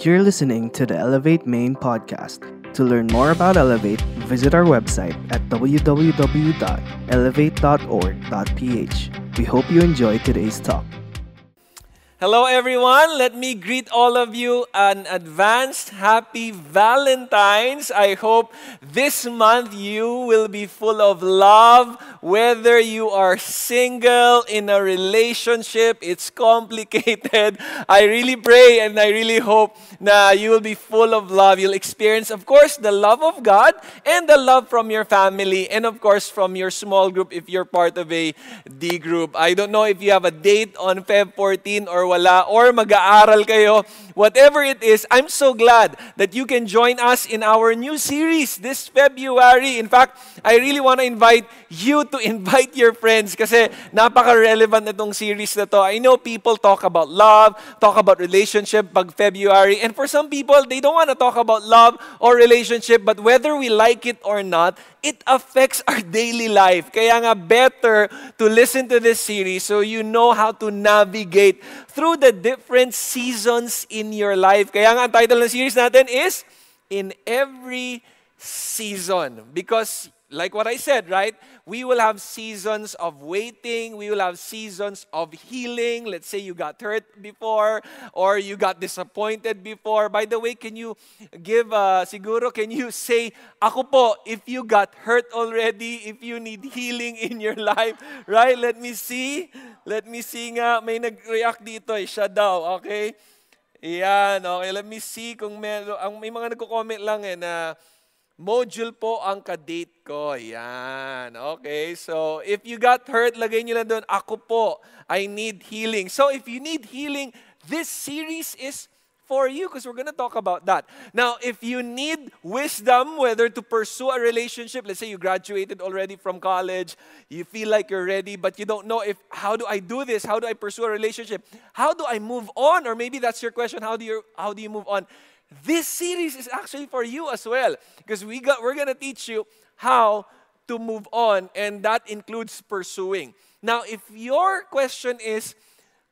You're listening to the Elevate Main podcast. To learn more about Elevate, visit our website at www.elevate.org.ph. We hope you enjoy today's talk. Hello, everyone. Let me greet all of you an advanced happy Valentine's. I hope this month you will be full of love, whether you are single, in a relationship, it's complicated. I really pray and I really hope that you will be full of love. You'll experience, of course, the love of God and the love from your family and, of course, from your small group if you're part of a D group. I don't know if you have a date on Feb 14 or wala, or mag-aaral kayo, whatever it is, I'm so glad that you can join us in our new series this February. In fact, I really want to invite you to invite your friends kasi napaka-relevant na itong series na to. I know people talk about love, talk about relationship pag February, and for some people, they don't want to talk about love or relationship, but whether we like it or not, it affects our daily life. Kaya nga better to listen to this series so you know how to navigate through the different seasons in your life. Kaya nga ang title ng series natin is In Every Season. Because like what I said, right? We will have seasons of waiting. We will have seasons of healing. Let's say you got hurt before or you got disappointed before. By the way, can you give, uh, siguro, can you say, ako po, if you got hurt already, if you need healing in your life, right? Let me see. Let me see nga. May nag-react dito eh. Siya daw, okay? Yan, okay. Let me see kung may, ang, may mga nagko-comment lang eh na, Module po ang kadate ko. Yan. Okay. So, if you got hurt, lagay nyo lang doon, ako po, I need healing. So, if you need healing, this series is for you because we're going to talk about that. Now, if you need wisdom, whether to pursue a relationship, let's say you graduated already from college, you feel like you're ready, but you don't know if how do I do this? How do I pursue a relationship? How do I move on? Or maybe that's your question. How do you how do you move on? This series is actually for you as well because we got we're going to teach you how to move on and that includes pursuing. Now, if your question is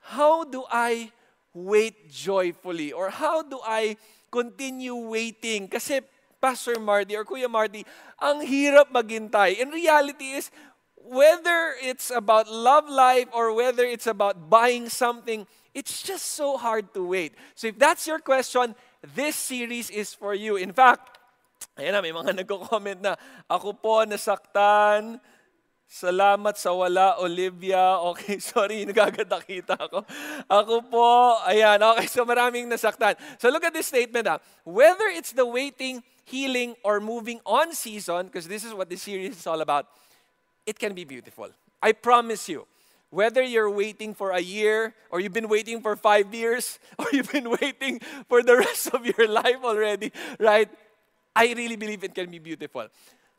how do I wait joyfully or how do I continue waiting kasi Pastor Marty or Kuya Marty, ang hirap maghintay. In reality is whether it's about love life or whether it's about buying something, it's just so hard to wait. So if that's your question, this series is for you. In fact, ayan na, may mga nagko-comment na, ako po nasaktan, Salamat sa wala, Olivia. Okay, sorry, nagagandakita ako. Ako po, ayan, okay, so maraming nasaktan. So look at this statement ah. Whether it's the waiting, healing, or moving on season, because this is what this series is all about, it can be beautiful. I promise you. Whether you're waiting for a year, or you've been waiting for five years, or you've been waiting for the rest of your life already, right? I really believe it can be beautiful.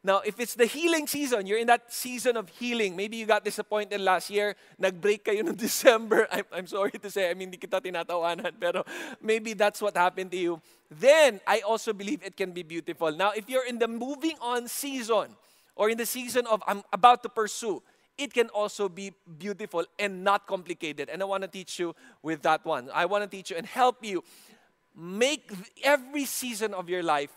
Now, if it's the healing season, you're in that season of healing. Maybe you got disappointed last year, nag-break kayo noong December. I'm, I'm sorry to say, I mean, hindi kita tinatawanan, pero maybe that's what happened to you. Then, I also believe it can be beautiful. Now, if you're in the moving on season, or in the season of I'm about to pursue, it can also be beautiful and not complicated. And I want to teach you with that one. I want to teach you and help you make every season of your life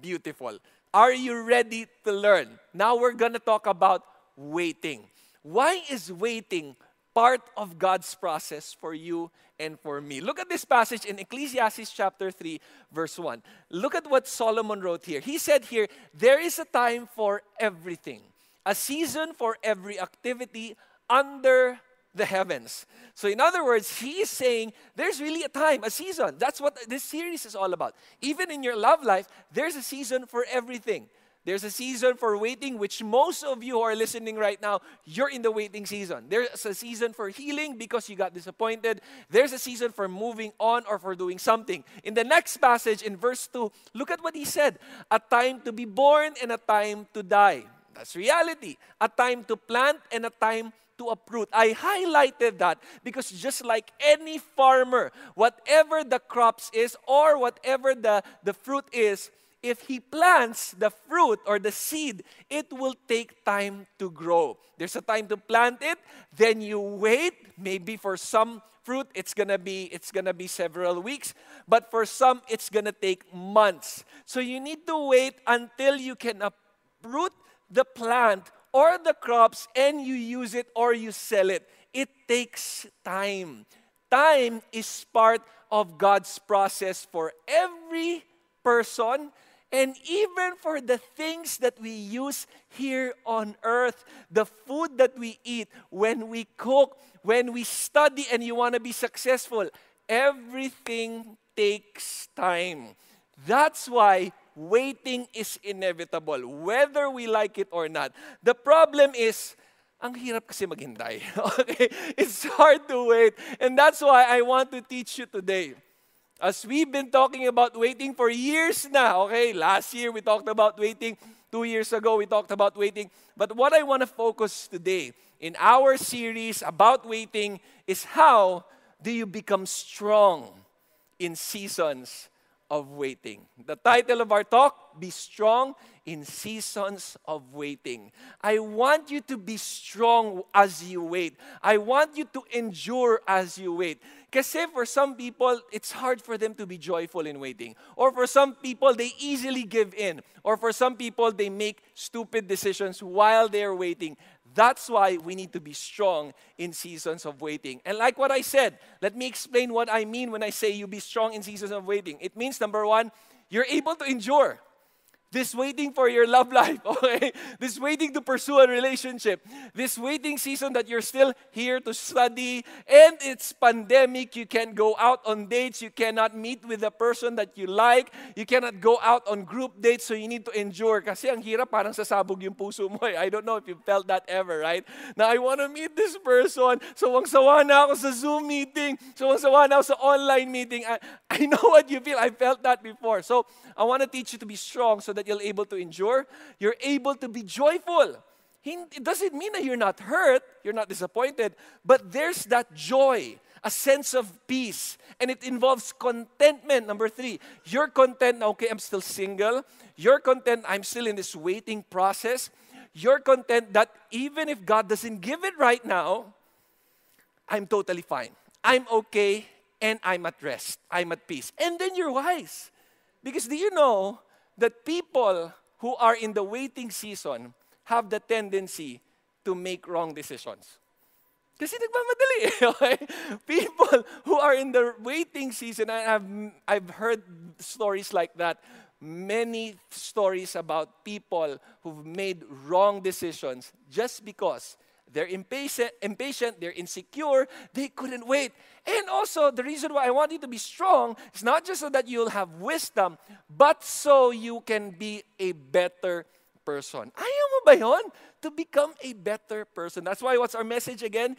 beautiful. Are you ready to learn? Now we're going to talk about waiting. Why is waiting part of God's process for you and for me? Look at this passage in Ecclesiastes chapter 3, verse 1. Look at what Solomon wrote here. He said here, There is a time for everything, a season for every activity under the heavens. So, in other words, he is saying there's really a time, a season. That's what this series is all about. Even in your love life, there's a season for everything. There's a season for waiting, which most of you who are listening right now, you're in the waiting season. There's a season for healing because you got disappointed. There's a season for moving on or for doing something. In the next passage, in verse 2, look at what he said a time to be born and a time to die. That's reality. A time to plant and a time to uproot. I highlighted that because just like any farmer, whatever the crops is or whatever the, the fruit is, if he plants the fruit or the seed, it will take time to grow. There's a time to plant it, then you wait, maybe for some fruit, it's gonna be it's gonna be several weeks. But for some, it's gonna take months. So you need to wait until you can uproot the plant or the crops and you use it or you sell it. It takes time. Time is part of God's process for every person and even for the things that we use here on earth, the food that we eat, when we cook, when we study and you want to be successful, everything takes time. That's why waiting is inevitable, whether we like it or not. The problem is, ang hirap kasi maghintay. Okay? It's hard to wait. And that's why I want to teach you today. As we've been talking about waiting for years now, okay? Last year we talked about waiting. Two years ago we talked about waiting. But what I want to focus today in our series about waiting is how do you become strong in seasons of waiting. The title of our talk, Be Strong in Seasons of Waiting. I want you to be strong as you wait. I want you to endure as you wait. Kasi for some people, it's hard for them to be joyful in waiting. Or for some people, they easily give in. Or for some people, they make stupid decisions while they're waiting. That's why we need to be strong in seasons of waiting. And like what I said, let me explain what I mean when I say you be strong in seasons of waiting. It means number one, you're able to endure. This waiting for your love life, okay? This waiting to pursue a relationship. This waiting season that you're still here to study and it's pandemic, you can't go out on dates, you cannot meet with the person that you like, you cannot go out on group dates, so you need to endure. Kasi ang hirap parang sasabog yung puso mo. Eh. I don't know if you felt that ever, right? Now I want to meet this person. So ang sawa na ako sa Zoom meeting. So ang sawa na ako sa online meeting. I, I know what you feel. I felt that before. So I want to teach you to be strong so that that you're able to endure. You're able to be joyful. It doesn't mean that you're not hurt, you're not disappointed, but there's that joy, a sense of peace, and it involves contentment. Number three, you're content, okay, I'm still single. You're content, I'm still in this waiting process. You're content that even if God doesn't give it right now, I'm totally fine. I'm okay and I'm at rest. I'm at peace. And then you're wise. Because do you know that people who are in the waiting season have the tendency to make wrong decisions. Kasi nagmamadali okay? People who are in the waiting season, I have, I've heard stories like that. Many stories about people who've made wrong decisions just because they're impatient, impatient, they're insecure, they couldn't wait. And also, the reason why I want you to be strong is not just so that you'll have wisdom, but so you can be a better person. Ayaw mo ba yon? To become a better person. That's why what's our message again?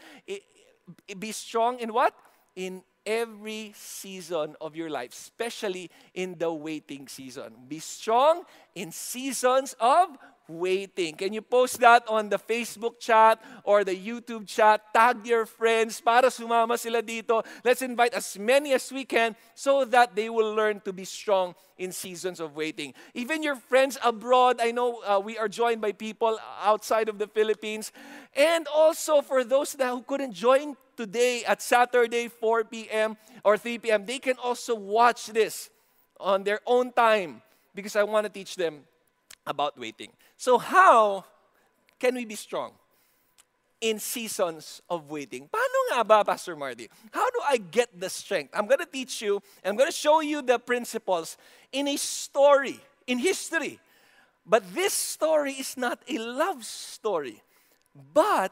be strong in what? In every season of your life, especially in the waiting season. Be strong in seasons of waiting. Can you post that on the Facebook chat or the YouTube chat? Tag your friends para sumama sila dito. Let's invite as many as we can so that they will learn to be strong in seasons of waiting. Even your friends abroad, I know uh, we are joined by people outside of the Philippines. And also for those that who couldn't join today at Saturday 4 p.m. or 3 p.m., they can also watch this on their own time because I want to teach them about waiting. So, how can we be strong in seasons of waiting? Paano nga ba, Pastor Marty? How do I get the strength? I'm going to teach you, I'm going to show you the principles in a story, in history. But this story is not a love story. But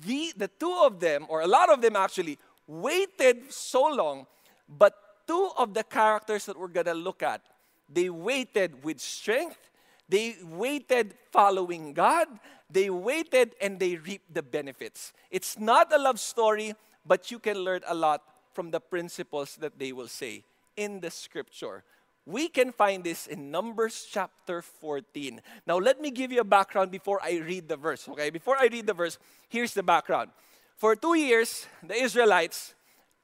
the, the two of them, or a lot of them actually, waited so long, but two of the characters that we're going to look at, they waited with strength they waited following God. They waited and they reaped the benefits. It's not a love story, but you can learn a lot from the principles that they will say in the scripture. We can find this in Numbers chapter 14. Now, let me give you a background before I read the verse, okay? Before I read the verse, here's the background. For two years, the Israelites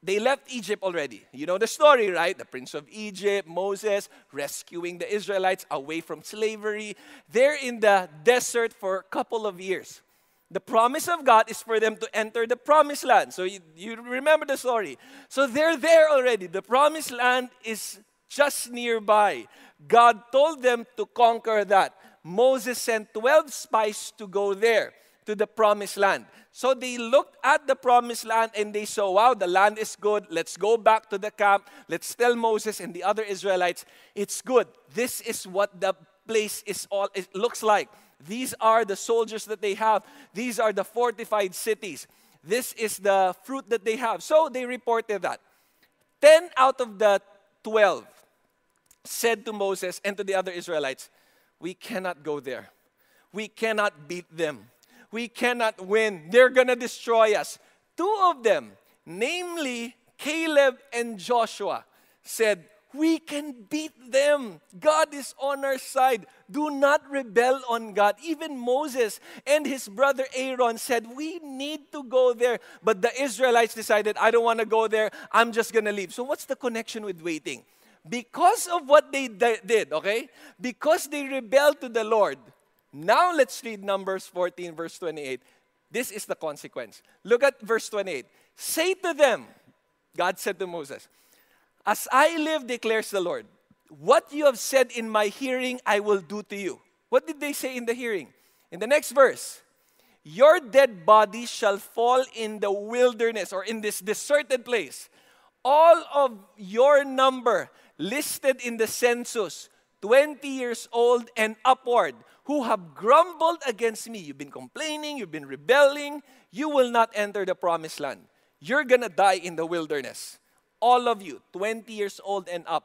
they left Egypt already. You know the story, right? The prince of Egypt, Moses, rescuing the Israelites away from slavery. They're in the desert for a couple of years. The promise of God is for them to enter the promised land. So you, you remember the story. So they're there already. The promised land is just nearby. God told them to conquer that. Moses sent 12 spies to go there, to the promised land. So they looked at the promised land and they saw, wow, the land is good. Let's go back to the camp. Let's tell Moses and the other Israelites, it's good. This is what the place is all it looks like. These are the soldiers that they have. These are the fortified cities. This is the fruit that they have. So they reported that. 10 out of the 12 said to Moses and to the other Israelites, We cannot go there. We cannot beat them. We cannot win. They're going to destroy us. Two of them, namely Caleb and Joshua, said, we can beat them. God is on our side. Do not rebel on God. Even Moses and his brother Aaron said, We need to go there. But the Israelites decided, I don't want to go there. I'm just going to leave. So, what's the connection with waiting? Because of what they did, okay? Because they rebelled to the Lord. Now, let's read Numbers 14, verse 28. This is the consequence. Look at verse 28. Say to them, God said to Moses, as I live, declares the Lord, what you have said in my hearing, I will do to you. What did they say in the hearing? In the next verse, your dead body shall fall in the wilderness or in this deserted place. All of your number listed in the census, 20 years old and upward, who have grumbled against me. You've been complaining, you've been rebelling, you will not enter the promised land. You're gonna die in the wilderness all of you, 20 years old and up,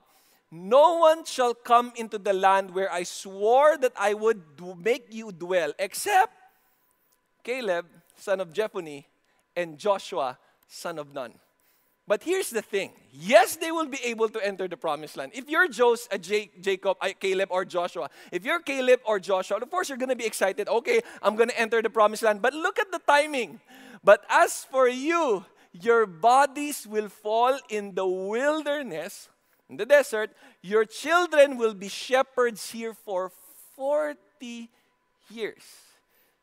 no one shall come into the land where I swore that I would make you dwell, except Caleb, son of Jephunneh, and Joshua, son of Nun. But here's the thing. Yes, they will be able to enter the promised land. If you're Jos, uh, Jacob, uh, Caleb, or Joshua, if you're Caleb or Joshua, of course you're going to be excited. Okay, I'm going to enter the promised land. But look at the timing. But as for you, your bodies will fall in the wilderness, in the desert. Your children will be shepherds here for 40 years,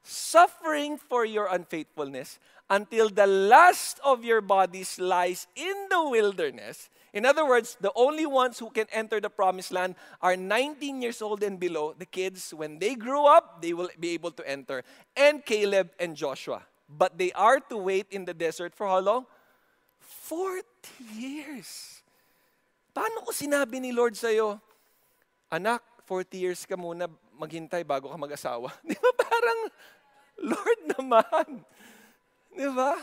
suffering for your unfaithfulness until the last of your bodies lies in the wilderness. In other words, the only ones who can enter the promised land are 19 years old and below. The kids, when they grow up, they will be able to enter. And Caleb and Joshua. But they are to wait in the desert for how long? 40 years. Paano ko sinabi ni Lord sa'yo, anak, 40 years ka muna maghintay bago ka mag-asawa? Di ba parang, Lord naman. Di ba?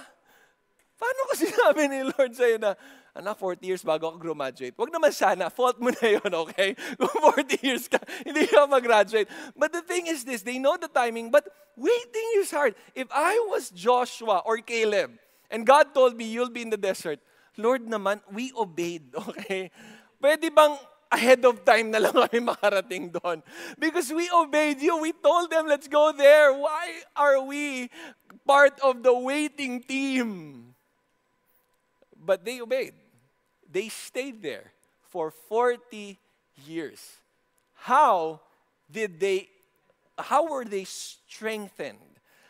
Paano ko sinabi ni Lord sa'yo na, anak, 40 years bago ka graduate. Huwag naman sana, fault mo na yun, okay? Kung 40 years ka, hindi ka mag-graduate. But the thing is this, they know the timing, but waiting is hard. If I was Joshua or Caleb, and God told me, you'll be in the desert, Lord naman, we obeyed, okay? Pwede bang ahead of time na lang kami makarating doon? Because we obeyed you. We told them, let's go there. Why are we part of the waiting team? But they obeyed. They stayed there for 40 years. How did they, how were they strengthened?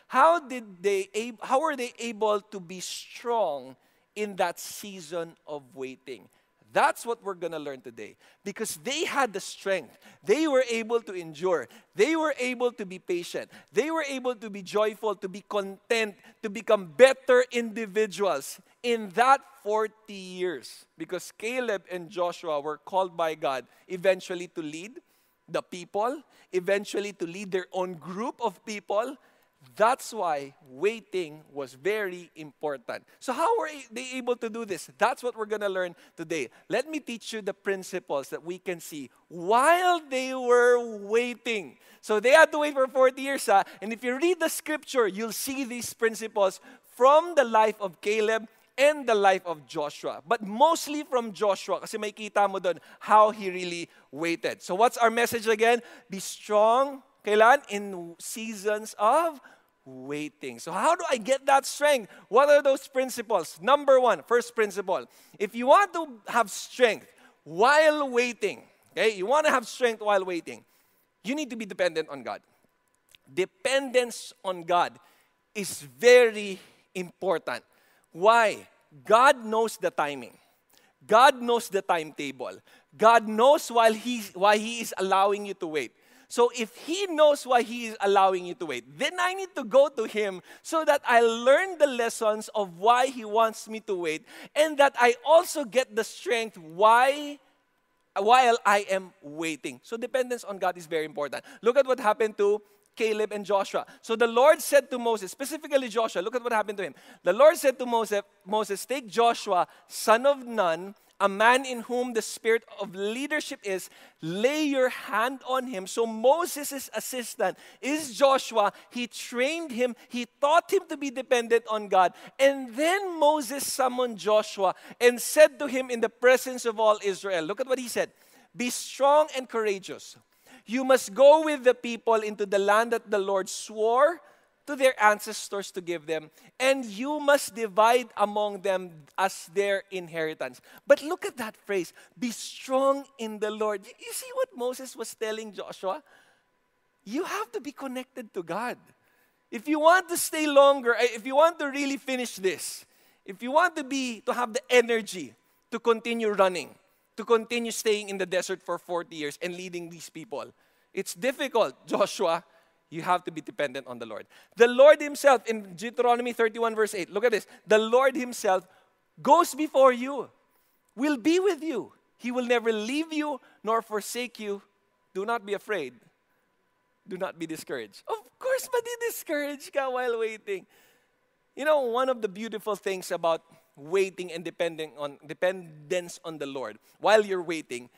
How did they, how were they able to be strong in that season of waiting? That's what we're going to learn today. Because they had the strength. They were able to endure. They were able to be patient. They were able to be joyful, to be content, to become better individuals in that 40 years. Because Caleb and Joshua were called by God eventually to lead the people, eventually to lead their own group of people, that's why waiting was very important. So, how were they able to do this? That's what we're going to learn today. Let me teach you the principles that we can see while they were waiting. So, they had to wait for 40 years. Huh? And if you read the scripture, you'll see these principles from the life of Caleb and the life of Joshua. But mostly from Joshua kasi may kita mo how he really waited. So, what's our message again? Be strong, Kailan? In seasons of waiting. So, how do I get that strength? What are those principles? Number one, first principle. If you want to have strength while waiting, okay, you want to have strength while waiting, you need to be dependent on God. Dependence on God is very important. Why? God knows the timing. God knows the timetable. God knows while he's, why He is allowing you to wait. So if He knows why He is allowing you to wait, then I need to go to Him so that I learn the lessons of why He wants me to wait and that I also get the strength why while I am waiting. So dependence on God is very important. Look at what happened to Caleb and Joshua. So the Lord said to Moses, specifically Joshua, look at what happened to him. The Lord said to Moses, Moses, take Joshua, son of Nun, a man in whom the spirit of leadership is, lay your hand on him. So Moses' assistant is Joshua. He trained him, he taught him to be dependent on God. And then Moses summoned Joshua and said to him in the presence of all Israel, look at what he said Be strong and courageous. You must go with the people into the land that the Lord swore to their ancestors to give them, and you must divide among them as their inheritance. But look at that phrase be strong in the Lord. You see what Moses was telling Joshua? You have to be connected to God. If you want to stay longer, eh, if you want to really finish this, if you want to be to have the energy to continue running, to continue staying in the desert for 40 years and leading these people, it's difficult, Joshua you have to be dependent on the Lord. The Lord Himself, in Deuteronomy 31, verse 8, look at this. The Lord Himself goes before you, will be with you. He will never leave you nor forsake you. Do not be afraid. Do not be discouraged. Of course, but be discouraged ka while waiting. You know, one of the beautiful things about waiting and depending on dependence on the Lord while you're waiting,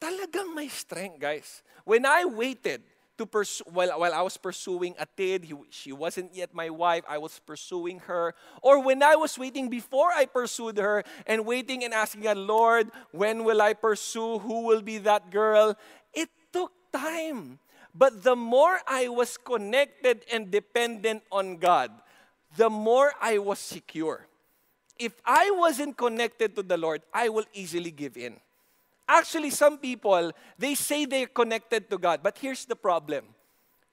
talagang may strength, guys. When I waited, to pursue, while, while I was pursuing a he, she wasn't yet my wife, I was pursuing her. Or when I was waiting before I pursued her and waiting and asking God, Lord, when will I pursue? Who will be that girl? It took time. But the more I was connected and dependent on God, the more I was secure. If I wasn't connected to the Lord, I will easily give in. Actually, some people, they say they're connected to God, but here's the problem.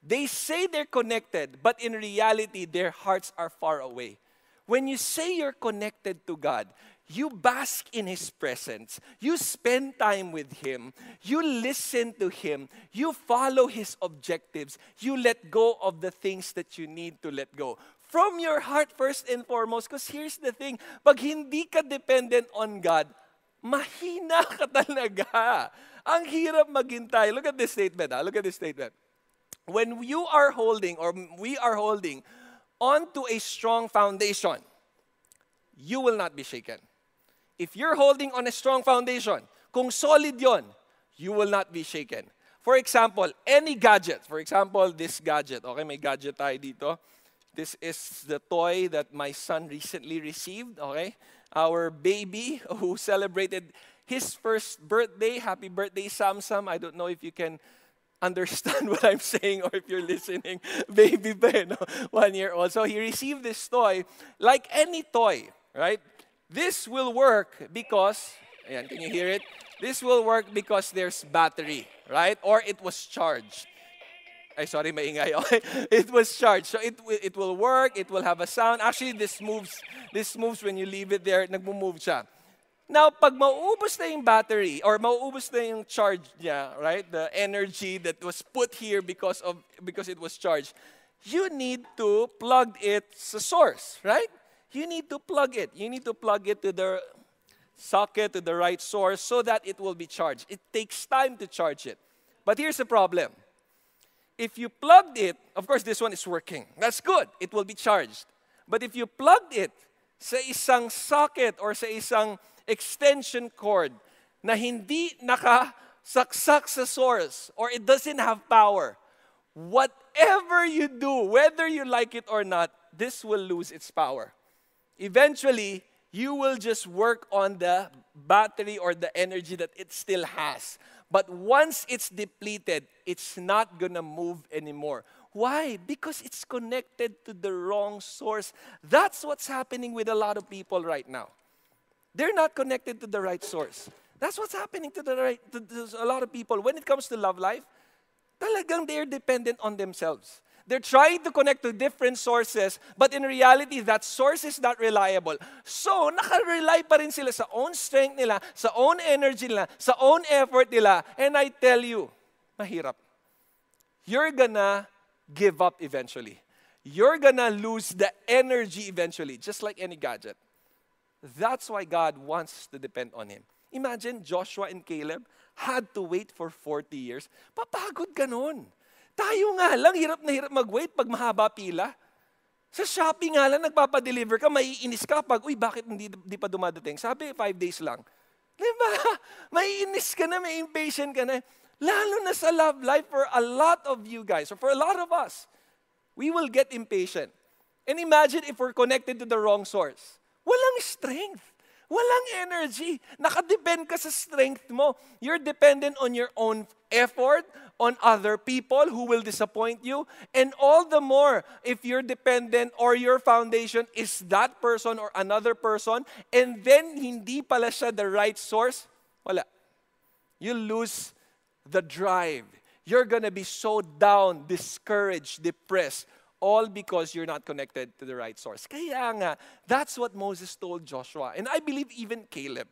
They say they're connected, but in reality, their hearts are far away. When you say you're connected to God, you bask in His presence. You spend time with Him. You listen to Him. You follow His objectives. You let go of the things that you need to let go. From your heart first and foremost. Because here's the thing, pag hindi ka dependent on God, mahina ka talaga. Ang hirap maghintay. Look at this statement. Ha? Look at this statement. When you are holding or we are holding onto a strong foundation, you will not be shaken. If you're holding on a strong foundation, kung solid yon, you will not be shaken. For example, any gadget. For example, this gadget. Okay, may gadget tayo dito. This is the toy that my son recently received. Okay? Our baby who celebrated his first birthday. Happy birthday, Samsam. I don't know if you can understand what I'm saying or if you're listening. Baby pa, eh, no? one year old. So he received this toy like any toy, right? This will work because, ayan, can you hear it? This will work because there's battery, right? Or it was charged. Ay, sorry, maingay. Okay. Oh, it was charged. So it, it will work, it will have a sound. Actually, this moves, this moves when you leave it there, nagmo-move siya. Now, pag mauubos na yung battery or mauubos na yung charge niya, right? The energy that was put here because of because it was charged. You need to plug it sa source, right? You need to plug it. You need to plug it to the socket to the right source so that it will be charged. It takes time to charge it. But here's the problem if you plugged it, of course, this one is working. That's good. It will be charged. But if you plugged it sa isang socket or sa isang extension cord na hindi nakasaksak sa source or it doesn't have power, whatever you do, whether you like it or not, this will lose its power. Eventually, you will just work on the battery or the energy that it still has. But once it's depleted, it's not gonna move anymore. Why? Because it's connected to the wrong source. That's what's happening with a lot of people right now. They're not connected to the right source. That's what's happening to, the right, to, to a lot of people. When it comes to love life, talagang they're dependent on themselves. They're trying to connect to different sources, but in reality, that source is not reliable. So, nakarely pa rin sila sa own strength nila, sa own energy nila, sa own effort nila. And I tell you, mahirap. You're gonna give up eventually. You're gonna lose the energy eventually, just like any gadget. That's why God wants to depend on Him. Imagine Joshua and Caleb had to wait for 40 years. Papagod ka nun. Tayo nga lang, hirap na hirap mag-wait pag mahaba pila. Sa Shopee nga lang, nagpapadeliver ka, maiinis ka pag, uy, bakit hindi, hindi pa dumadating? Sabi, five days lang. Di ba? Maiinis ka na, may impatient ka na. Lalo na sa love life for a lot of you guys, or for a lot of us, we will get impatient. And imagine if we're connected to the wrong source. Walang strength. Walang energy. Nakadepend ka sa strength mo. You're dependent on your own effort, on other people who will disappoint you. And all the more if you're dependent or your foundation is that person or another person, and then hindi pala siya the right source, wala. You lose the drive. You're gonna be so down, discouraged, depressed all because you're not connected to the right source. Kaya nga, that's what Moses told Joshua. And I believe even Caleb.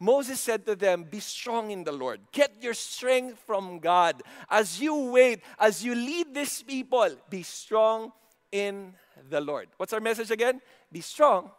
Moses said to them, Be strong in the Lord. Get your strength from God. As you wait, as you lead these people, be strong in the Lord. What's our message again? Be strong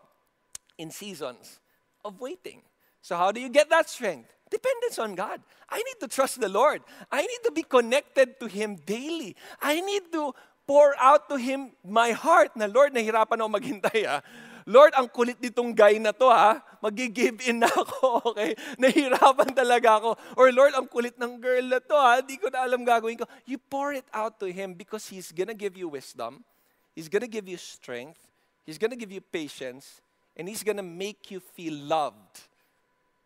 in seasons of waiting. So, how do you get that strength? Dependence on God. I need to trust the Lord. I need to be connected to Him daily. I need to pour out to Him my heart na, Lord, nahirapan ako maghintay ha. Lord, ang kulit nitong guy na to ha. Mag-give in na ako, okay? Nahirapan talaga ako. Or Lord, ang kulit ng girl na to ha. Hindi ko na alam gagawin ko. You pour it out to Him because He's gonna give you wisdom. He's gonna give you strength. He's gonna give you patience. And He's gonna make you feel loved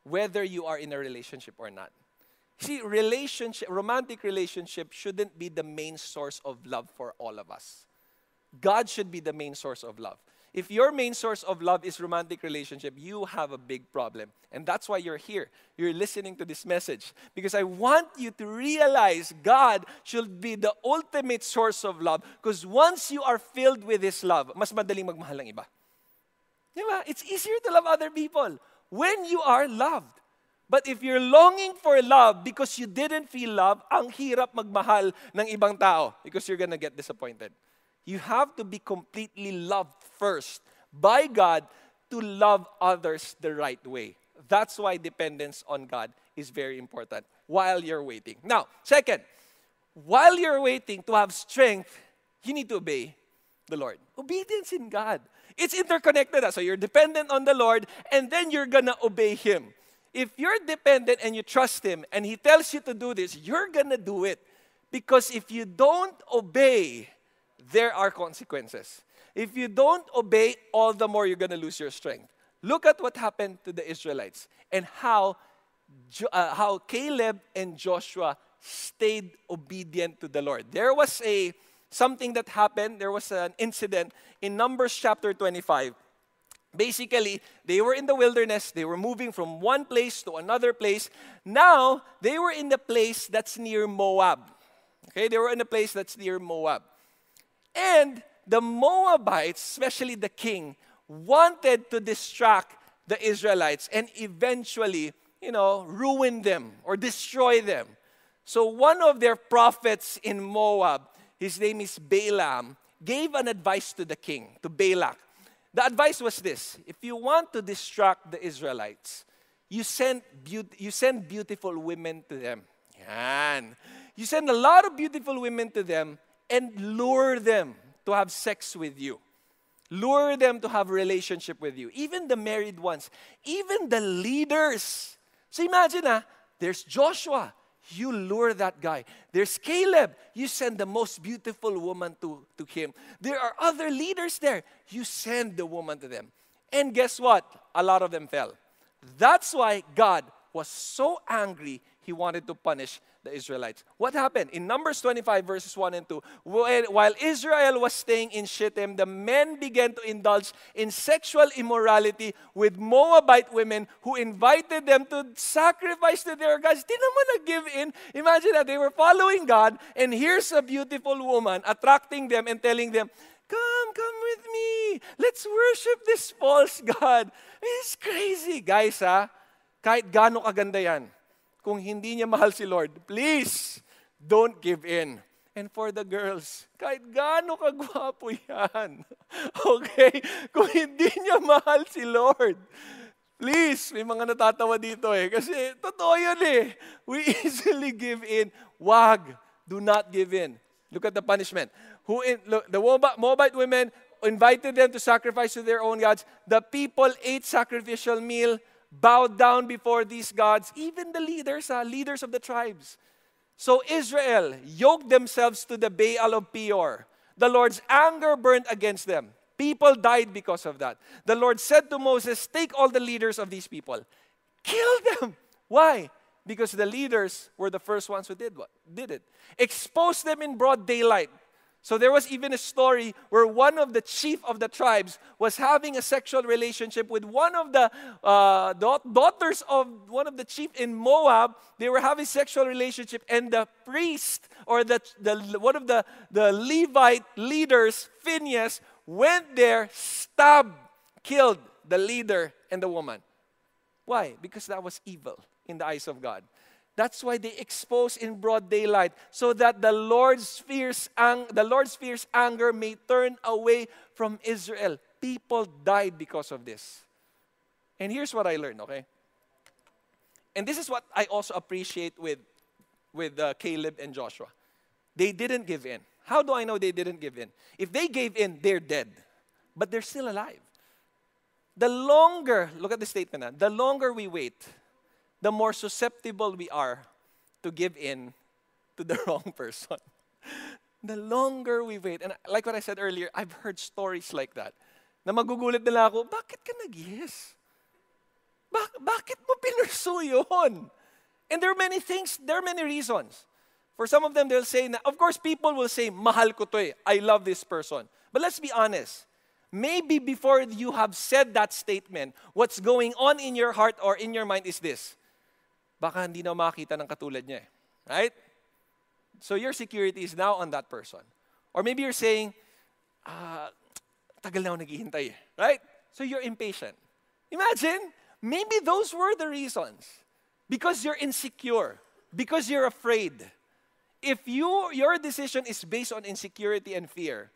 whether you are in a relationship or not. See, relationship, romantic relationship shouldn't be the main source of love for all of us. God should be the main source of love. If your main source of love is romantic relationship, you have a big problem. And that's why you're here. You're listening to this message. Because I want you to realize God should be the ultimate source of love. Because once you are filled with His love, mas madaling magmahal ng iba. Diba? It's easier to love other people when you are loved. But if you're longing for love because you didn't feel love, ang hirap magmahal ng ibang tao because you're gonna get disappointed. You have to be completely loved first by God to love others the right way. That's why dependence on God is very important while you're waiting. Now, second, while you're waiting to have strength, you need to obey the Lord. Obedience in God. It's interconnected. So you're dependent on the Lord, and then you're gonna obey Him if you're dependent and you trust Him and He tells you to do this, you're gonna do it. Because if you don't obey, there are consequences. If you don't obey, all the more you're gonna lose your strength. Look at what happened to the Israelites and how, uh, how Caleb and Joshua stayed obedient to the Lord. There was a something that happened. There was an incident in Numbers chapter 25 Basically, they were in the wilderness, they were moving from one place to another place. Now, they were in the place that's near Moab. Okay, they were in a place that's near Moab. And the Moabites, especially the king, wanted to distract the Israelites and eventually, you know, ruin them or destroy them. So one of their prophets in Moab, his name is Balaam, gave an advice to the king, to Balak. The advice was this if you want to distract the Israelites, you send, be- you send beautiful women to them. Yan. You send a lot of beautiful women to them and lure them to have sex with you. Lure them to have relationship with you. Even the married ones, even the leaders. So imagine ah, there's Joshua, you lure that guy. There's Caleb. You send the most beautiful woman to, to him. There are other leaders there. You send the woman to them. And guess what? A lot of them fell. That's why God was so angry. he wanted to punish the Israelites. What happened? In Numbers 25, verses 1 and 2, while Israel was staying in Shittim, the men began to indulge in sexual immorality with Moabite women who invited them to sacrifice to their gods. Di naman nag-give in. Imagine that they were following God, and here's a beautiful woman attracting them and telling them, Come, come with me. Let's worship this false God. It's crazy, guys, ha? Kahit gaano kaganda yan kung hindi niya mahal si Lord, please, don't give in. And for the girls, kahit gaano kagwapo yan, okay? Kung hindi niya mahal si Lord, please, may mga natatawa dito eh. Kasi totoo yan eh. We easily give in. Wag, do not give in. Look at the punishment. Who in, look, the Moabite women invited them to sacrifice to their own gods. The people ate sacrificial meal bowed down before these gods, even the leaders, uh, leaders of the tribes. So Israel yoked themselves to the Baal of Peor. The Lord's anger burned against them. People died because of that. The Lord said to Moses, Take all the leaders of these people, kill them. Why? Because the leaders were the first ones who did what? Did it. Expose them in broad daylight. So there was even a story where one of the chief of the tribes was having a sexual relationship with one of the uh, daughters of one of the chief in Moab. They were having sexual relationship, and the priest or the, the one of the, the Levite leaders, Phineas, went there, stabbed, killed the leader and the woman. Why? Because that was evil in the eyes of God. That's why they expose in broad daylight, so that the Lord's fierce, ang- the Lord's fierce anger may turn away from Israel. People died because of this. And here's what I learned, okay? And this is what I also appreciate with, with uh, Caleb and Joshua. They didn't give in. How do I know they didn't give in? If they gave in, they're dead, but they're still alive. The longer, look at the statement, the longer we wait, the more susceptible we are to give in to the wrong person. the longer we wait, and like what I said earlier, I've heard stories like that. Na magugulat nila ako, bakit ka nag-yes? Bak- bakit mo pinursu yun? And there are many things, there are many reasons. For some of them, they'll say, na, of course, people will say, mahal ko to eh. I love this person. But let's be honest. Maybe before you have said that statement, what's going on in your heart or in your mind is this baka hindi na makita ng katulad niya eh. Right? So your security is now on that person. Or maybe you're saying, ah, tagal na ako naghihintay eh. Right? So you're impatient. Imagine, maybe those were the reasons. Because you're insecure. Because you're afraid. If you, your decision is based on insecurity and fear,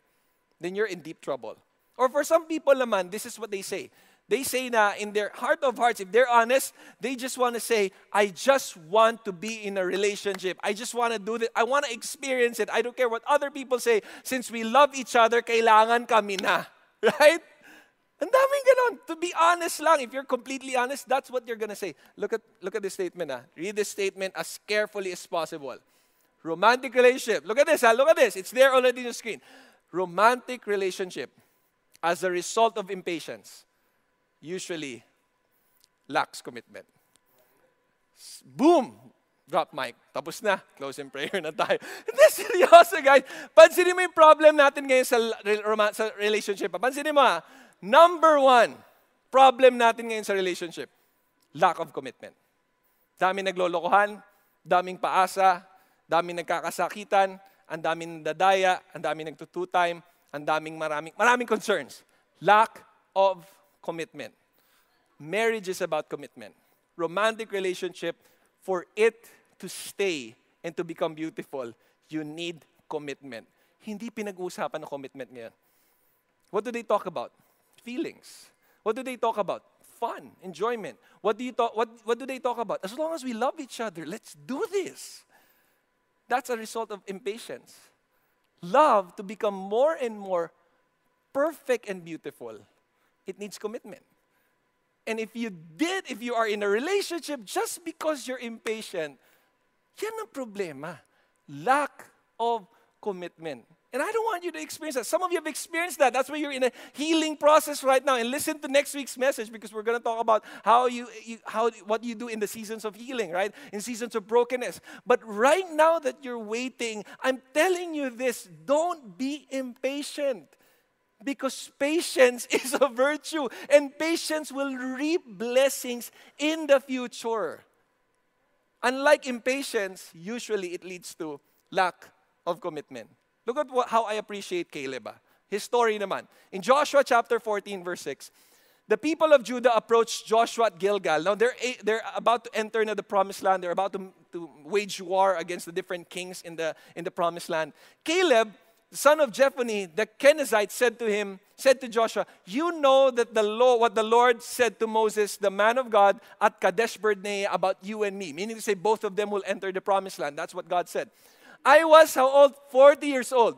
then you're in deep trouble. Or for some people naman, this is what they say. They say na in their heart of hearts, if they're honest, they just want to say, I just want to be in a relationship. I just want to do this. I want to experience it. I don't care what other people say. Since we love each other, kailangan kami na. Right? Ang daming ganon. To be honest lang, if you're completely honest, that's what you're gonna say. Look at, look at this statement. Ah. Read this statement as carefully as possible. Romantic relationship. Look at this. Ah. Look at this. It's there already on the screen. Romantic relationship as a result of impatience usually lacks commitment. Boom! Drop mic. Tapos na. Close in prayer na tayo. Hindi, seryoso guys. Pansinin mo yung problem natin ngayon sa, sa relationship. Pansinin mo ha. Number one, problem natin ngayon sa relationship. Lack of commitment. Daming naglolokohan, daming paasa, daming nagkakasakitan, ang daming dadaya, ang daming nagtutu-time, ang daming maraming, maraming concerns. Lack of commitment. Marriage is about commitment. Romantic relationship, for it to stay and to become beautiful, you need commitment. Hindi pinag-uusapan ng commitment ngayon. What do they talk about? Feelings. What do they talk about? Fun, enjoyment. What do you talk what, what do they talk about? As long as we love each other, let's do this. That's a result of impatience. Love to become more and more perfect and beautiful it needs commitment. And if you did, if you are in a relationship just because you're impatient, yan ang problema. Lack of commitment. And I don't want you to experience that. Some of you have experienced that. That's why you're in a healing process right now. And listen to next week's message because we're going to talk about how you, you, how what you do in the seasons of healing, right? In seasons of brokenness. But right now that you're waiting, I'm telling you this: don't be impatient. Because patience is a virtue, and patience will reap blessings in the future. Unlike impatience, usually it leads to lack of commitment. Look at what, how I appreciate Caleb. Ah. His story naman. In Joshua chapter 14, verse 6, the people of Judah approached Joshua at Gilgal. Now they're, they're about to enter into the promised land. They're about to, to wage war against the different kings in the, in the promised land. Caleb, the son of Jephunneh, the Kenizzite, said to him, said to Joshua, You know that the law, what the Lord said to Moses, the man of God, at Kadesh Barnea about you and me. Meaning to say both of them will enter the promised land. That's what God said. I was how old? 40 years old.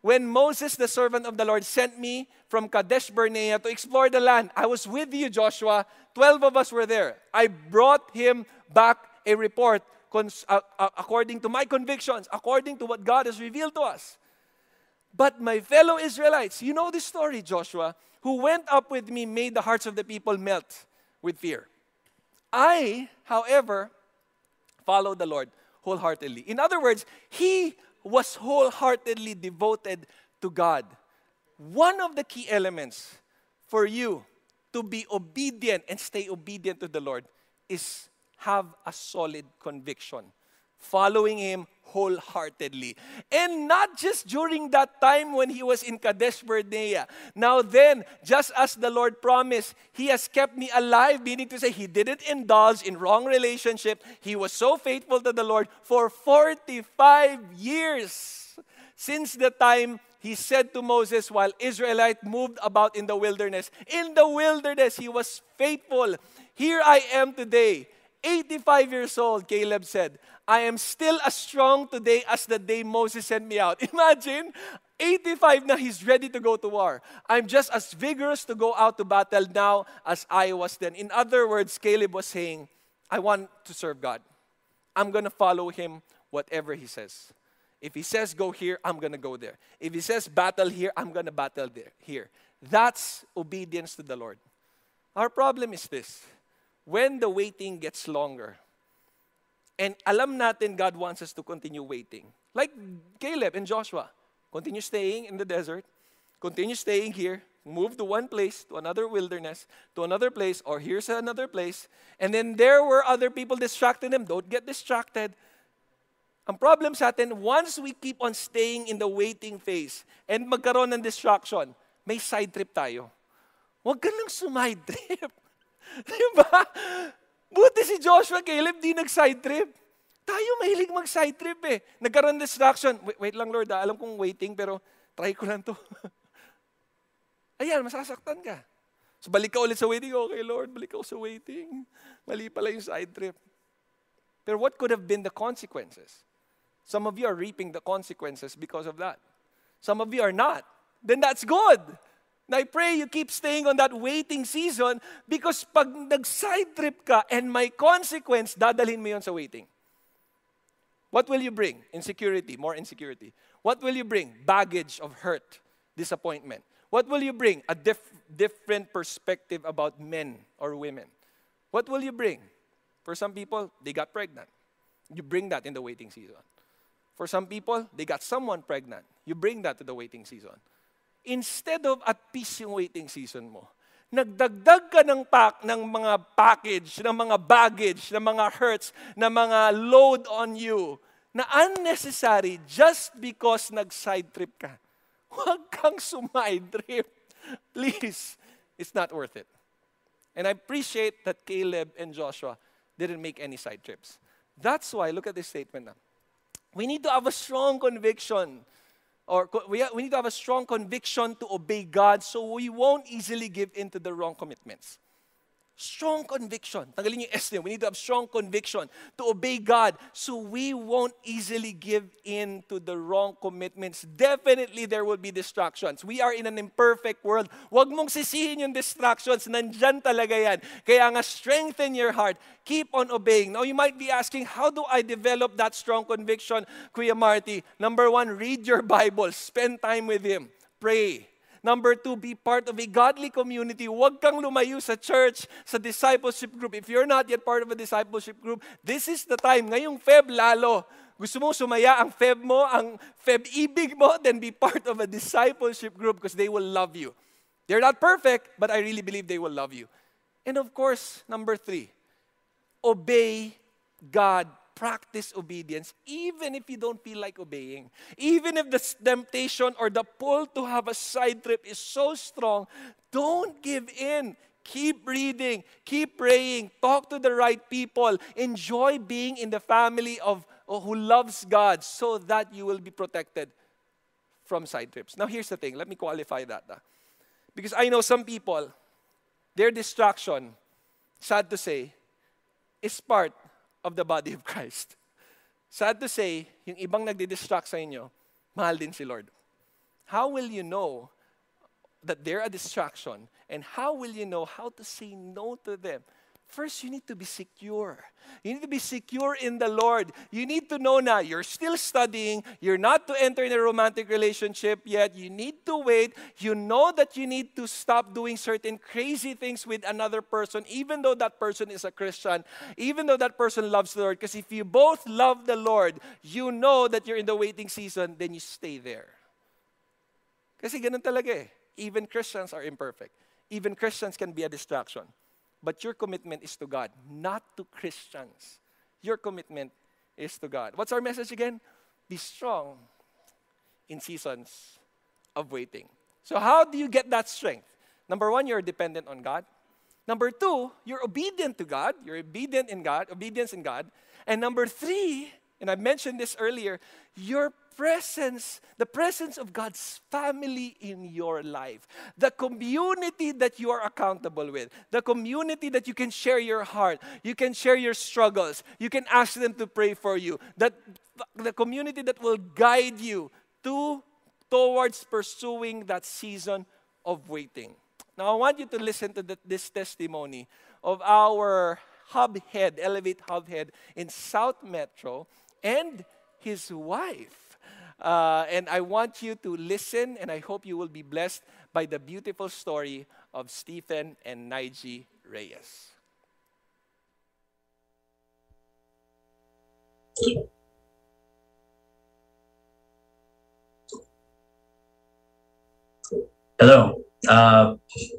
When Moses, the servant of the Lord, sent me from Kadesh Barnea to explore the land, I was with you, Joshua. Twelve of us were there. I brought him back a report cons- uh, uh, according to my convictions, according to what God has revealed to us. But my fellow Israelites, you know this story, Joshua, who went up with me made the hearts of the people melt with fear. I, however, followed the Lord wholeheartedly. In other words, he was wholeheartedly devoted to God. One of the key elements for you to be obedient and stay obedient to the Lord is have a solid conviction. Following Him wholeheartedly. And not just during that time when he was in Kadesh Barnea. Now then, just as the Lord promised, he has kept me alive, meaning to say he didn't indulge in wrong relationship. He was so faithful to the Lord for 45 years. Since the time he said to Moses while Israelite moved about in the wilderness, in the wilderness he was faithful. Here I am today 85 years old, Caleb said, I am still as strong today as the day Moses sent me out. Imagine, 85 now, he's ready to go to war. I'm just as vigorous to go out to battle now as I was then. In other words, Caleb was saying, I want to serve God. I'm going to follow him whatever he says. If he says go here, I'm going to go there. If he says battle here, I'm going to battle there here. That's obedience to the Lord. Our problem is this when the waiting gets longer, and alam natin God wants us to continue waiting. Like Caleb and Joshua, continue staying in the desert, continue staying here, move to one place, to another wilderness, to another place, or here's another place. And then there were other people distracting them. Don't get distracted. Ang problem sa atin, once we keep on staying in the waiting phase and magkaroon ng distraction, may side trip tayo. Huwag ka lang sumide trip. diba? Buti si Joshua Caleb di nag-side trip. Tayo mahilig mag-side trip eh. Nagkaroon distraction. Wait, wait lang Lord, ah. alam kong waiting pero try ko lang to. Ayan, masasaktan ka. So balik ka ulit sa waiting. Okay Lord, balik ako sa waiting. Mali pala yung side trip. Pero what could have been the consequences? Some of you are reaping the consequences because of that. Some of you are not. Then that's good. I pray you keep staying on that waiting season because pag nag-side trip ka and may consequence, dadalhin mo yon sa waiting. What will you bring? Insecurity, more insecurity. What will you bring? Baggage of hurt, disappointment. What will you bring? A diff- different perspective about men or women. What will you bring? For some people, they got pregnant. You bring that in the waiting season. For some people, they got someone pregnant. You bring that to the waiting season instead of at peace yung waiting season mo, nagdagdag ka ng pack ng mga package, ng mga baggage, ng mga hurts, ng mga load on you na unnecessary just because nag-side trip ka. Huwag kang sumide trip. Please, it's not worth it. And I appreciate that Caleb and Joshua didn't make any side trips. That's why, look at this statement now. We need to have a strong conviction or we, we need to have a strong conviction to obey God so we won't easily give in to the wrong commitments. Strong conviction. Tanggalin yung S niyo. We need to have strong conviction to obey God so we won't easily give in to the wrong commitments. Definitely there will be distractions. We are in an imperfect world. Huwag mong sisihin yung distractions. Nandyan talaga yan. Kaya nga strengthen your heart. Keep on obeying. Now you might be asking, how do I develop that strong conviction, Kuya Marty? Number one, read your Bible. Spend time with Him. Pray. Number two, be part of a godly community. Huwag kang lumayo sa church, sa discipleship group. If you're not yet part of a discipleship group, this is the time. Ngayong Feb lalo. Gusto mo sumaya ang Feb mo, ang Feb ibig mo, then be part of a discipleship group because they will love you. They're not perfect, but I really believe they will love you. And of course, number three, obey God practice obedience even if you don't feel like obeying. Even if the temptation or the pull to have a side trip is so strong, don't give in. Keep reading, keep praying, talk to the right people, enjoy being in the family of who loves God so that you will be protected from side trips. Now here's the thing, let me qualify that. Ah. Because I know some people, their distraction, sad to say, is part of the body of Christ. Sad to say, yung ibang nagdi-distract sa inyo, mahal din si Lord. How will you know that they're a distraction? And how will you know how to say no to them? First, you need to be secure. You need to be secure in the Lord. You need to know now you're still studying. You're not to enter in a romantic relationship yet. You need to wait. You know that you need to stop doing certain crazy things with another person, even though that person is a Christian, even though that person loves the Lord. Because if you both love the Lord, you know that you're in the waiting season, then you stay there. Kasi ganun talaga eh. Even Christians are imperfect. Even Christians can be a distraction. But your commitment is to God, not to Christians. Your commitment is to God. What's our message again? Be strong in seasons of waiting. So, how do you get that strength? Number one, you're dependent on God. Number two, you're obedient to God. You're obedient in God, obedience in God. And number three, and I mentioned this earlier, your presence, the presence of God's family in your life, the community that you are accountable with, the community that you can share your heart, you can share your struggles, you can ask them to pray for you, that the community that will guide you to towards pursuing that season of waiting. Now I want you to listen to the, this testimony of our hub head, Elevate hub head in South Metro and his wife. Uh, and I want you to listen, and I hope you will be blessed by the beautiful story of Stephen and Nige Reyes. Hello, uh,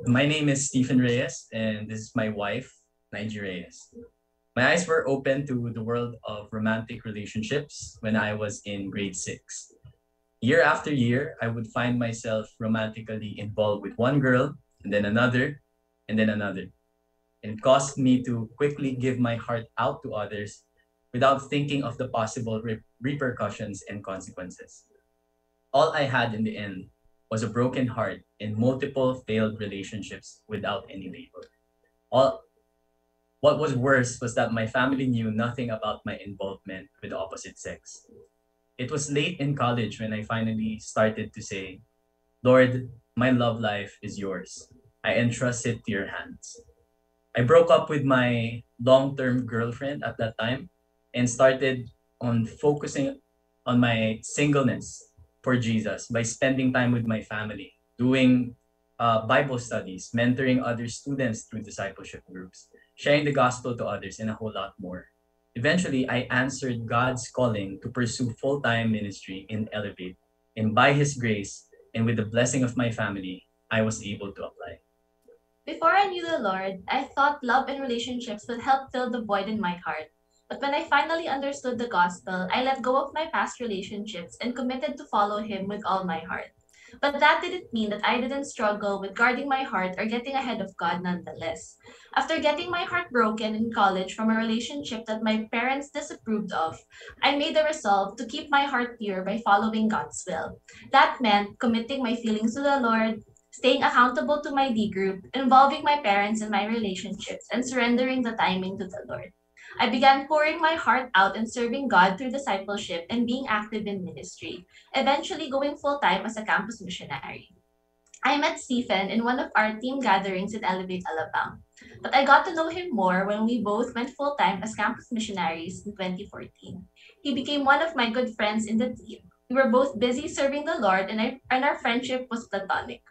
my name is Stephen Reyes, and this is my wife, Nige Reyes. My eyes were open to the world of romantic relationships when I was in grade six. Year after year, I would find myself romantically involved with one girl, and then another, and then another. And it caused me to quickly give my heart out to others without thinking of the possible re- repercussions and consequences. All I had in the end was a broken heart and multiple failed relationships without any label. All what was worse was that my family knew nothing about my involvement with the opposite sex. It was late in college when I finally started to say, Lord, my love life is yours. I entrust it to your hands. I broke up with my long term girlfriend at that time and started on focusing on my singleness for Jesus by spending time with my family, doing uh, Bible studies, mentoring other students through discipleship groups, sharing the gospel to others, and a whole lot more. Eventually, I answered God's calling to pursue full time ministry in Elevate. And by His grace and with the blessing of my family, I was able to apply. Before I knew the Lord, I thought love and relationships would help fill the void in my heart. But when I finally understood the gospel, I let go of my past relationships and committed to follow Him with all my heart. But that didn't mean that I didn't struggle with guarding my heart or getting ahead of God nonetheless. After getting my heart broken in college from a relationship that my parents disapproved of, I made the resolve to keep my heart pure by following God's will. That meant committing my feelings to the Lord, staying accountable to my D group, involving my parents in my relationships, and surrendering the timing to the Lord. I began pouring my heart out and serving God through discipleship and being active in ministry, eventually going full time as a campus missionary. I met Stephen in one of our team gatherings in Elevate Alabang, but I got to know him more when we both went full time as campus missionaries in 2014. He became one of my good friends in the team. We were both busy serving the Lord, and, I, and our friendship was platonic.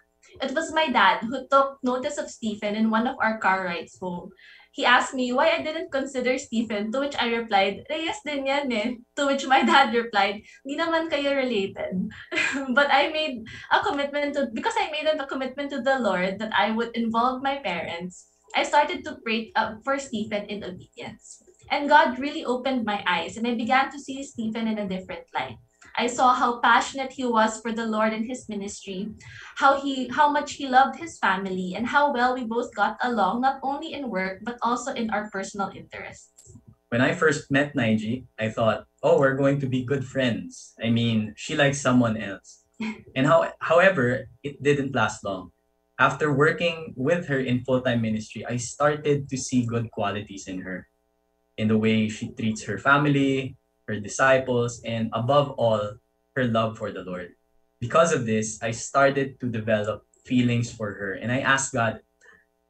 It was my dad who took notice of Stephen in one of our car rides home he asked me why I didn't consider Stephen, to which I replied, Reyes din yan eh. To which my dad replied, di naman kayo related. but I made a commitment to, because I made a commitment to the Lord that I would involve my parents, I started to pray uh, for Stephen in obedience. And God really opened my eyes and I began to see Stephen in a different light. I saw how passionate he was for the Lord and his ministry, how he how much he loved his family, and how well we both got along not only in work but also in our personal interests. When I first met Naiji, I thought, oh, we're going to be good friends. I mean, she likes someone else. and how, however, it didn't last long. After working with her in full-time ministry, I started to see good qualities in her. In the way she treats her family, her disciples, and above all, her love for the Lord. Because of this, I started to develop feelings for her. And I asked God,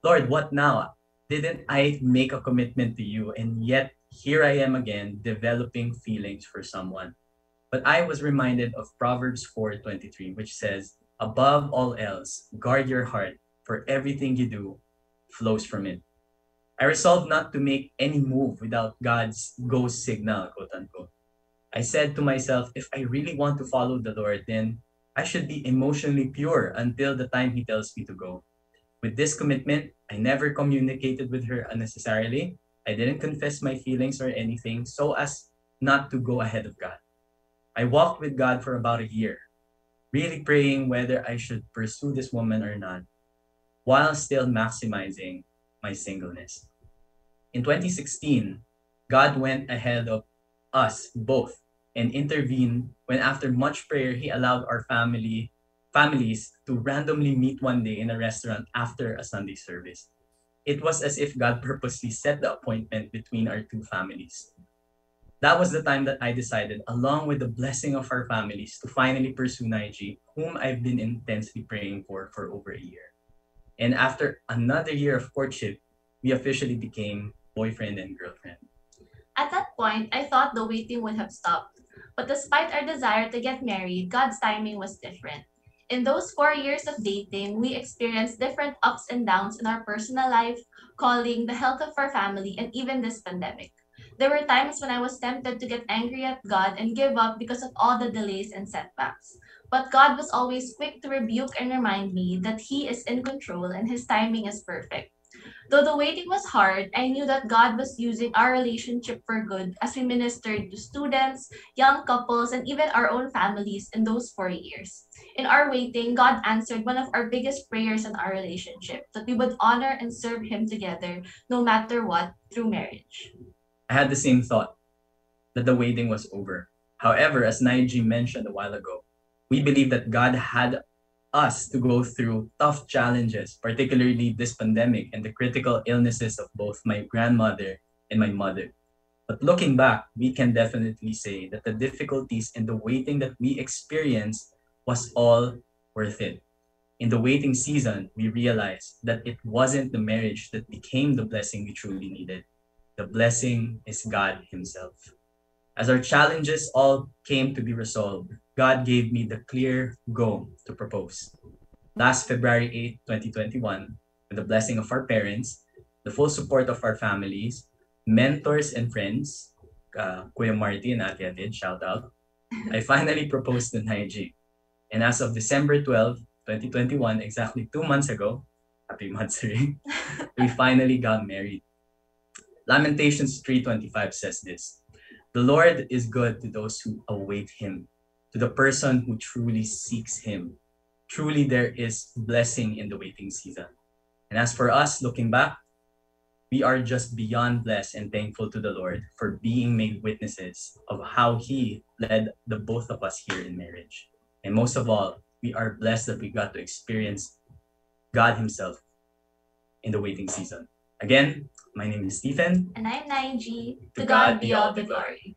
Lord, what now? Didn't I make a commitment to you? And yet, here I am again developing feelings for someone. But I was reminded of Proverbs 4:23, which says, Above all else, guard your heart, for everything you do flows from it. I resolved not to make any move without God's go signal, quote unquote. I said to myself, if I really want to follow the Lord, then I should be emotionally pure until the time He tells me to go. With this commitment, I never communicated with her unnecessarily. I didn't confess my feelings or anything so as not to go ahead of God. I walked with God for about a year, really praying whether I should pursue this woman or not, while still maximizing my singleness. In 2016, God went ahead of us both and intervened when after much prayer he allowed our family families to randomly meet one day in a restaurant after a Sunday service. It was as if God purposely set the appointment between our two families. That was the time that I decided, along with the blessing of our families, to finally pursue Naiji, whom I've been intensely praying for for over a year. And after another year of courtship, we officially became boyfriend and girlfriend. At that point, I thought the waiting would have stopped. But despite our desire to get married, God's timing was different. In those four years of dating, we experienced different ups and downs in our personal life, calling, the health of our family, and even this pandemic. There were times when I was tempted to get angry at God and give up because of all the delays and setbacks. But God was always quick to rebuke and remind me that He is in control and His timing is perfect. Though the waiting was hard, I knew that God was using our relationship for good as we ministered to students, young couples, and even our own families in those four years. In our waiting, God answered one of our biggest prayers in our relationship that we would honor and serve Him together no matter what through marriage. I had the same thought that the waiting was over. However, as Naiji mentioned a while ago, we believe that God had us to go through tough challenges, particularly this pandemic and the critical illnesses of both my grandmother and my mother. But looking back, we can definitely say that the difficulties and the waiting that we experienced was all worth it. In the waiting season, we realized that it wasn't the marriage that became the blessing we truly needed. The blessing is God Himself. As our challenges all came to be resolved, God gave me the clear go to propose. Last February 8, 2021, with the blessing of our parents, the full support of our families, mentors and friends, uh, Kuya Marty and Ate did, shout out, I finally proposed to Naiji. And as of December 12, 2021, exactly two months ago, happy monthsary, we finally got married. Lamentations 3.25 says this, The Lord is good to those who await Him, to the person who truly seeks Him. Truly, there is blessing in the waiting season. And as for us, looking back, we are just beyond blessed and thankful to the Lord for being made witnesses of how He led the both of us here in marriage. And most of all, we are blessed that we got to experience God Himself in the waiting season. Again, my name is Stephen. And I'm Naiji. To God be all the glory.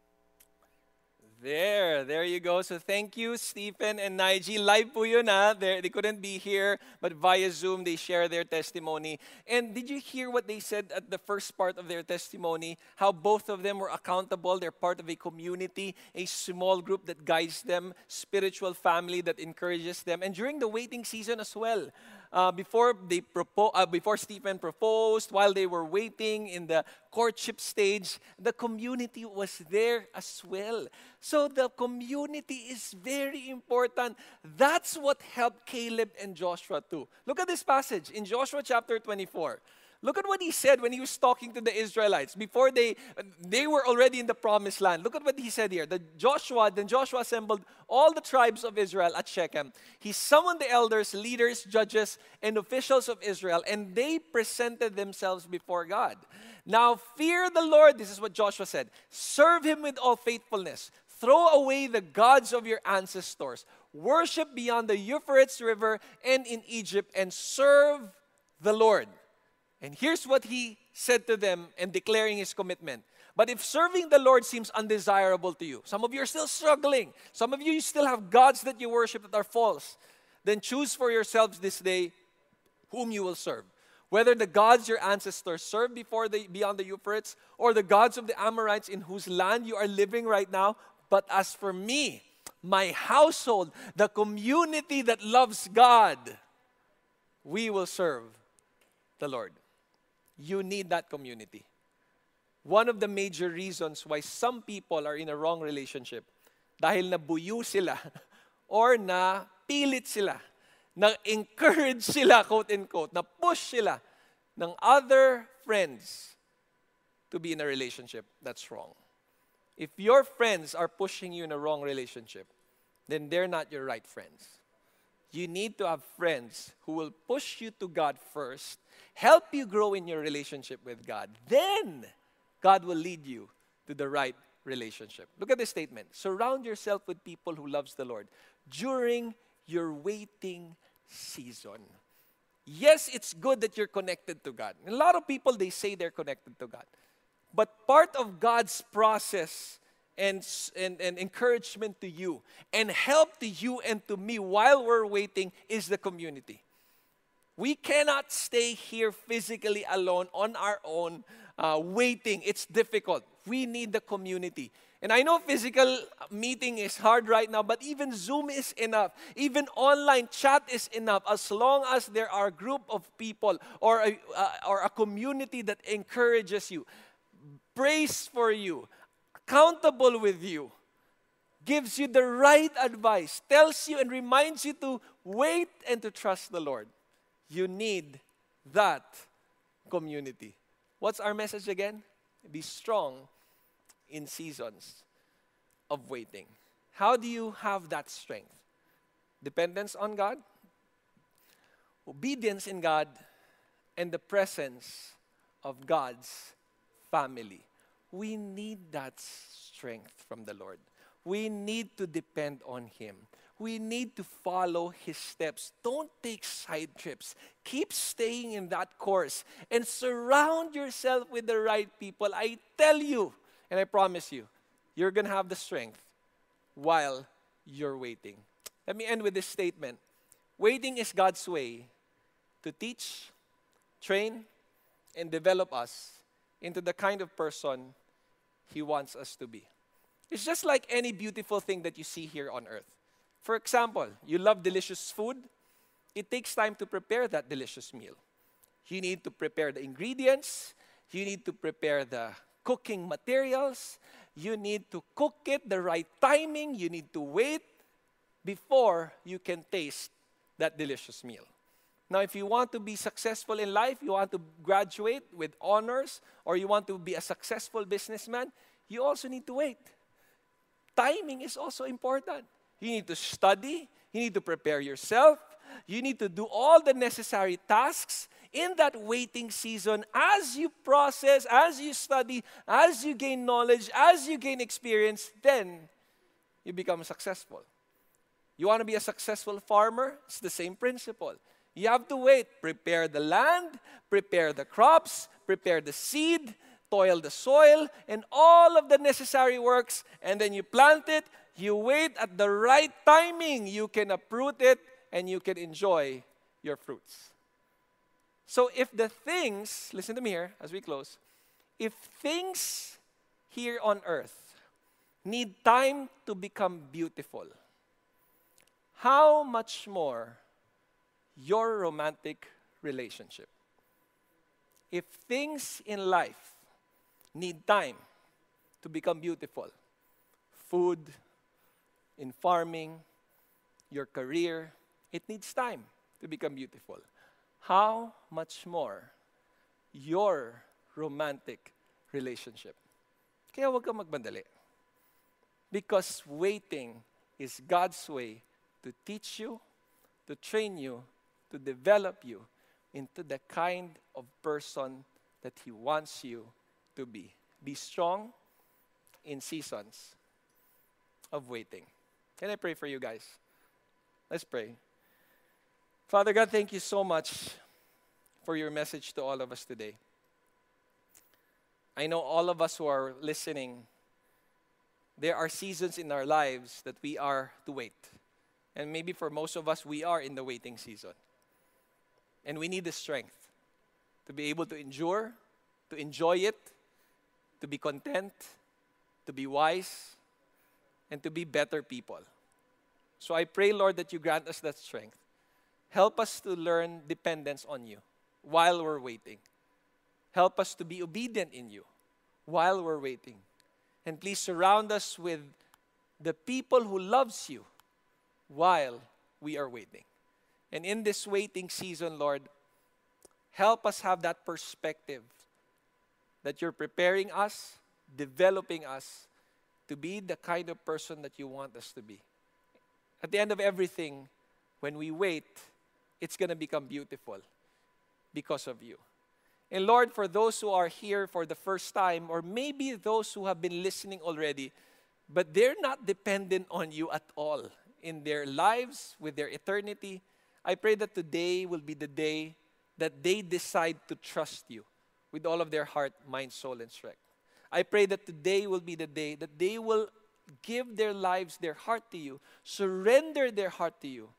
There, there you go. So thank you, Stephen and Naiji. Live po yun ha. They're, they couldn't be here, but via Zoom, they share their testimony. And did you hear what they said at the first part of their testimony? How both of them were accountable. They're part of a community, a small group that guides them, spiritual family that encourages them. And during the waiting season as well, uh, before they propo- uh, before Stephen proposed, while they were waiting in the courtship stage, the community was there as well. So the community is very important. That's what helped Caleb and Joshua too. Look at this passage in Joshua chapter 24. Look at what he said when he was talking to the Israelites before they they were already in the promised land. Look at what he said here. The Joshua, then Joshua assembled all the tribes of Israel at Shechem. He summoned the elders, leaders, judges, and officials of Israel, and they presented themselves before God. Now fear the Lord, this is what Joshua said. Serve him with all faithfulness. Throw away the gods of your ancestors. Worship beyond the Euphrates River and in Egypt and serve the Lord. And here's what he said to them and declaring his commitment. But if serving the Lord seems undesirable to you, some of you are still struggling, some of you still have gods that you worship that are false, then choose for yourselves this day whom you will serve. Whether the gods your ancestors served before the, beyond the Euphrates or the gods of the Amorites in whose land you are living right now. But as for me, my household, the community that loves God, we will serve the Lord. You need that community. One of the major reasons why some people are in a wrong relationship dahil nabuyo sila or na pilit sila, na-encourage sila, quote unquote, na push sila ng other friends to be in a relationship. That's wrong. If your friends are pushing you in a wrong relationship, then they're not your right friends. You need to have friends who will push you to God first help you grow in your relationship with God. Then God will lead you to the right relationship. Look at this statement. Surround yourself with people who loves the Lord during your waiting season. Yes, it's good that you're connected to God. A lot of people they say they're connected to God. But part of God's process and, and, and encouragement to you and help to you and to me while we're waiting is the community. We cannot stay here physically alone on our own, uh, waiting. It's difficult. We need the community. And I know physical meeting is hard right now, but even Zoom is enough. Even online chat is enough as long as there are a group of people or a, uh, or a community that encourages you, prays for you, accountable with you, gives you the right advice, tells you and reminds you to wait and to trust the Lord. You need that community. What's our message again? Be strong in seasons of waiting. How do you have that strength? Dependence on God, obedience in God, and the presence of God's family. We need that strength from the Lord. We need to depend on Him we need to follow his steps. Don't take side trips. Keep staying in that course and surround yourself with the right people. I tell you, and I promise you, you're going to have the strength while you're waiting. Let me end with this statement Waiting is God's way to teach, train, and develop us into the kind of person He wants us to be. It's just like any beautiful thing that you see here on earth. For example, you love delicious food, it takes time to prepare that delicious meal. You need to prepare the ingredients, you need to prepare the cooking materials, you need to cook it the right timing, you need to wait before you can taste that delicious meal. Now, if you want to be successful in life, you want to graduate with honors, or you want to be a successful businessman, you also need to wait. Timing is also important. You need to study. You need to prepare yourself. You need to do all the necessary tasks in that waiting season as you process, as you study, as you gain knowledge, as you gain experience, then you become successful. You want to be a successful farmer? It's the same principle. You have to wait. Prepare the land, prepare the crops, prepare the seed, toil the soil, and all of the necessary works. And then you plant it, you wait at the right timing. You can uproot it and you can enjoy your fruits. So if the things, listen to me here as we close, if things here on earth need time to become beautiful, how much more your romantic relationship? If things in life need time to become beautiful, food, in farming, your career, it needs time to become beautiful. How much more your romantic relationship? Kaya huwag kang magbandali. Because waiting is God's way to teach you, to train you, to develop you into the kind of person that He wants you to be. Be strong in seasons of waiting. Can I pray for you guys? Let's pray. Father God, thank you so much for your message to all of us today. I know all of us who are listening, there are seasons in our lives that we are to wait. And maybe for most of us, we are in the waiting season. And we need the strength to be able to endure, to enjoy it, to be content, to be wise, and to be better people. So I pray, Lord, that you grant us that strength. Help us to learn dependence on you while we're waiting. Help us to be obedient in you while we're waiting. And please surround us with the people who loves you while we are waiting. And in this waiting season, Lord, help us have that perspective that you're preparing us, developing us to be the kind of person that you want us to be. At the end of everything, when we wait, it's going to become beautiful because of you. And Lord, for those who are here for the first time, or maybe those who have been listening already, but they're not dependent on you at all in their lives, with their eternity, I pray that today will be the day that they decide to trust you with all of their heart, mind, soul, and strength. I pray that today will be the day that they will give their lives, their heart to you, surrender their heart to you,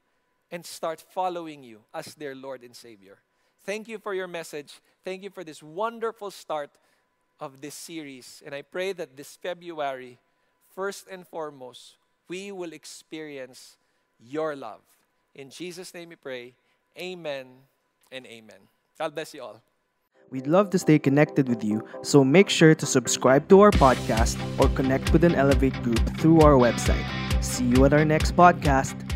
and start following you as their Lord and Savior. Thank you for your message. Thank you for this wonderful start of this series. And I pray that this February, first and foremost, we will experience your love. In Jesus' name we pray. Amen and amen. God bless you all. We'd love to stay connected with you, so make sure to subscribe to our podcast or connect with an Elevate group through our website. See you at our next podcast.